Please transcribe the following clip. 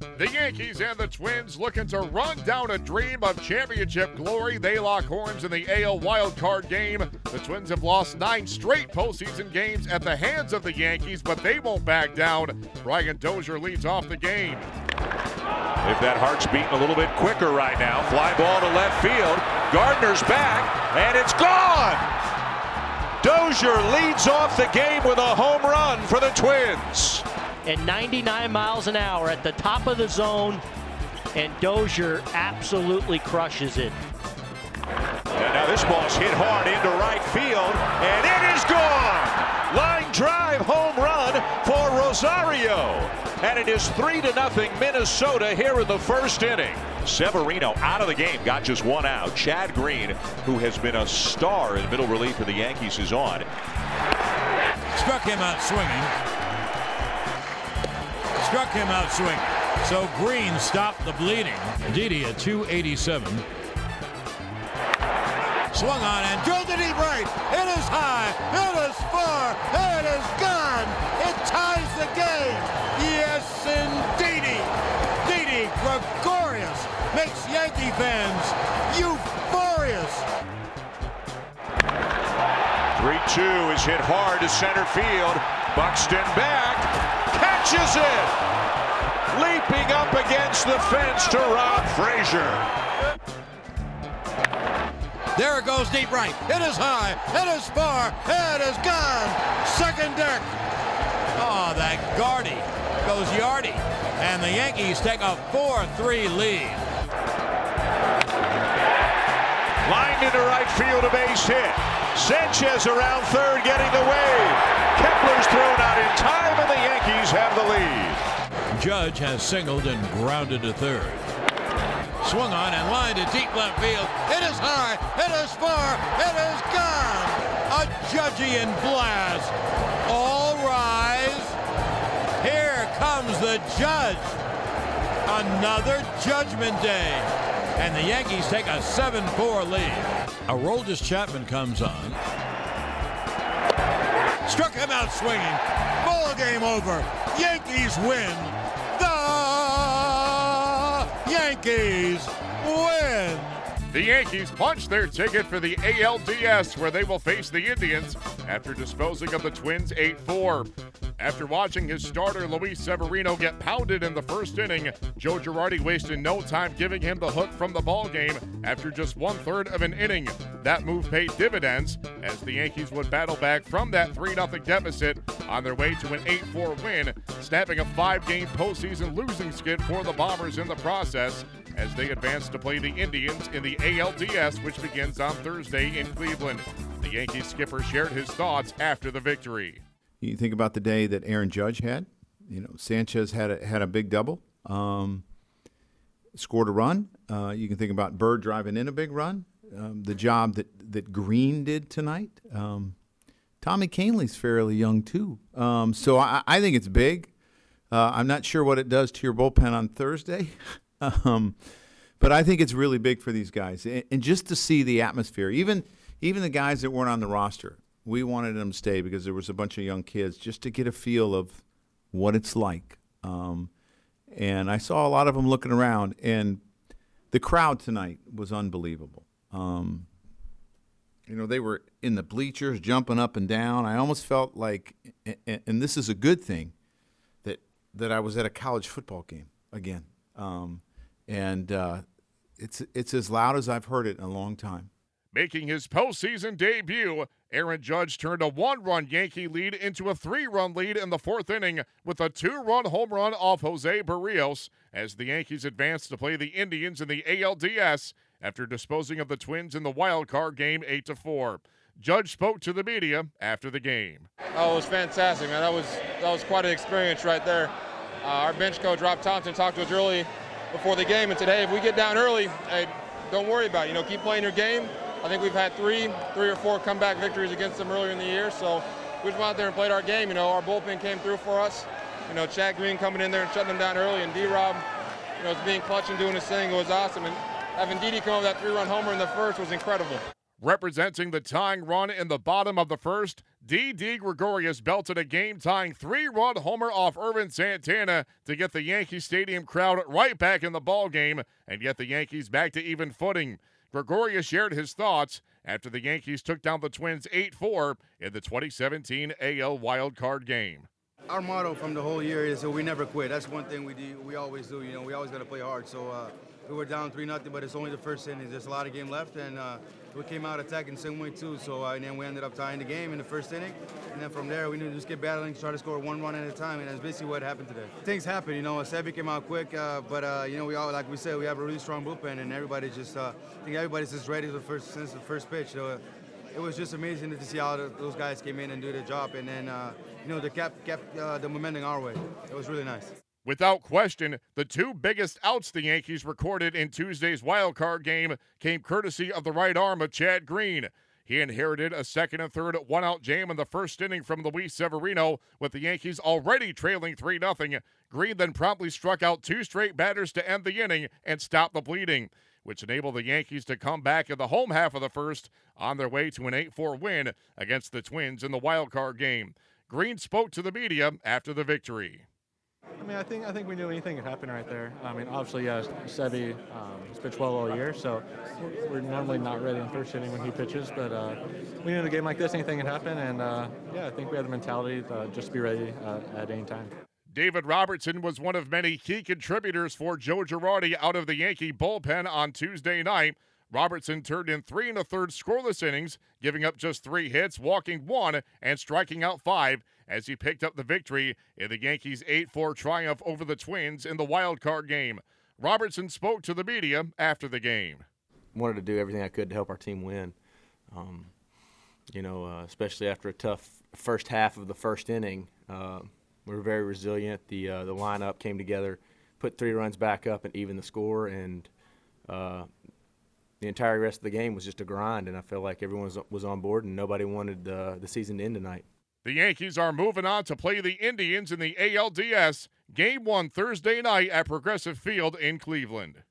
The Yankees and the Twins looking to run down a dream of championship glory. They lock horns in the AL wildcard game. The Twins have lost nine straight postseason games at the hands of the Yankees, but they won't back down. Brian Dozier leads off the game. If that heart's beating a little bit quicker right now, fly ball to left field. Gardner's back, and it's gone. Dozier leads off the game with a home run for the Twins and 99 miles an hour at the top of the zone, and Dozier absolutely crushes it. And now this ball's hit hard into right field, and it is gone! Line drive home run for Rosario. And it is 3 to nothing Minnesota here in the first inning. Severino out of the game, got just one out. Chad Green, who has been a star in middle relief for the Yankees, is on. Struck him out swinging struck him out swinging. So Green stopped the bleeding. Didi at 287. Swung on and drilled to deep right. It is high. It is far. It is gone. It ties the game. Yes, indeedy. Didi Gregorius makes Yankee fans euphorious. 3-2 is hit hard to center field. Buxton back, catches it! Leaping up against the fence to Rob Frazier. There it goes deep right. It is high. It is far. It is gone. Second deck. Oh, that Guardy goes Yardy. And the Yankees take a 4-3 lead. Lined into right field, a base hit. Sanchez around third getting the wave. Kepler's thrown out in time, and the Yankees have the lead. Judge has singled and grounded to third. Swung on and lined to deep left field. It is high. It is far. It is gone. A Judgian blast. All rise. Here comes the judge. Another Judgment Day. And the Yankees take a 7-4 lead. Aroldis Chapman comes on. Struck him out swinging. Ball game over. Yankees win. The Yankees win. The Yankees punched their ticket for the ALDS, where they will face the Indians after disposing of the Twins 8 4. After watching his starter Luis Severino get pounded in the first inning, Joe Girardi wasted no time giving him the hook from the ballgame after just one third of an inning. That move paid dividends as the Yankees would battle back from that 3 0 deficit on their way to an 8 4 win, snapping a five game postseason losing skid for the Bombers in the process as they advance to play the Indians in the ALDS, which begins on Thursday in Cleveland. The Yankees skipper shared his thoughts after the victory. You think about the day that Aaron Judge had. You know, Sanchez had a, had a big double, um, scored a run. Uh, you can think about Bird driving in a big run. Um, the job that, that Green did tonight. Um, Tommy Kahnle's fairly young too, um, so I, I, think it's big. Uh, I'm not sure what it does to your bullpen on Thursday, um, but I think it's really big for these guys, and, and just to see the atmosphere, even even the guys that weren't on the roster we wanted them to stay because there was a bunch of young kids just to get a feel of what it's like. Um, and I saw a lot of them looking around, and the crowd tonight was unbelievable. Um, you know, they were in the bleachers, jumping up and down. I almost felt like, and this is a good thing, that that I was at a college football game again. Um, and uh, it's it's as loud as I've heard it in a long time. Making his postseason debut, Aaron Judge turned a one run Yankee lead into a three run lead in the fourth inning with a two run home run off Jose Berrios as the Yankees advanced to play the Indians in the ALDS after disposing of the Twins in the wild card game 8 to 4. Judge spoke to the media after the game. Oh, it was fantastic, man. That was that was quite an experience right there. Uh, our bench coach Rob Thompson talked to us early before the game and said, "Hey, if we get down early, hey, don't worry about it. You know, keep playing your game. I think we've had three, three or four comeback victories against them earlier in the year. So we just went out there and played our game. You know, our bullpen came through for us. You know, Chad Green coming in there and shutting them down early, and D-Rob, you know, was being clutch and doing his thing. It was awesome. And having Didi come over that three-run homer in the first was incredible. Representing the tying run in the bottom of the first, Didi Gregorius belted a game-tying three-run homer off Ervin Santana to get the Yankee Stadium crowd right back in the ball game and get the Yankees back to even footing. Gregorius shared his thoughts after the Yankees took down the Twins 8-4 in the 2017 AL Wild Card game. Our motto from the whole year is that we never quit. That's one thing we do. We always do. You know, we always got to play hard. So uh, we were down three nothing, but it's only the first inning. There's a lot of game left, and uh, we came out attacking the same way too. So uh, and then we ended up tying the game in the first inning, and then from there we need to just get battling, try to score one run at a time, and that's basically what happened today. Things happen, you know. Sevy came out quick, uh, but uh, you know we all like we said we have a really strong bullpen, and everybody just uh, I think everybody's just ready the first since the first pitch. So, uh, it was just amazing to see how the, those guys came in and do their job, and then uh, you know they kept kept uh, the momentum our way. It was really nice. Without question, the two biggest outs the Yankees recorded in Tuesday's wild card game came courtesy of the right arm of Chad Green. He inherited a second and third one out jam in the first inning from Luis Severino with the Yankees already trailing 3 0. Green then promptly struck out two straight batters to end the inning and stop the bleeding, which enabled the Yankees to come back in the home half of the first on their way to an 8 4 win against the Twins in the wild card game. Green spoke to the media after the victory. I mean, I think I think we knew anything could happen right there. I mean, obviously, yeah, Sevy um, has pitched well all year, so we're normally not ready in first inning when he pitches. But uh, we knew in a game like this, anything can happen, and uh, yeah, I think we had the mentality to just to be ready uh, at any time. David Robertson was one of many key contributors for Joe Girardi out of the Yankee bullpen on Tuesday night. Robertson turned in three and a third scoreless innings, giving up just three hits, walking one, and striking out five as he picked up the victory in the Yankees' 8 4 triumph over the Twins in the wild card game. Robertson spoke to the media after the game. Wanted to do everything I could to help our team win. Um, you know, uh, especially after a tough first half of the first inning. Uh, we were very resilient. The uh, the lineup came together, put three runs back up, and even the score. And uh, the entire rest of the game was just a grind. And I felt like everyone was, was on board, and nobody wanted the season to end tonight. The Yankees are moving on to play the Indians in the ALDS. Game one Thursday night at Progressive Field in Cleveland.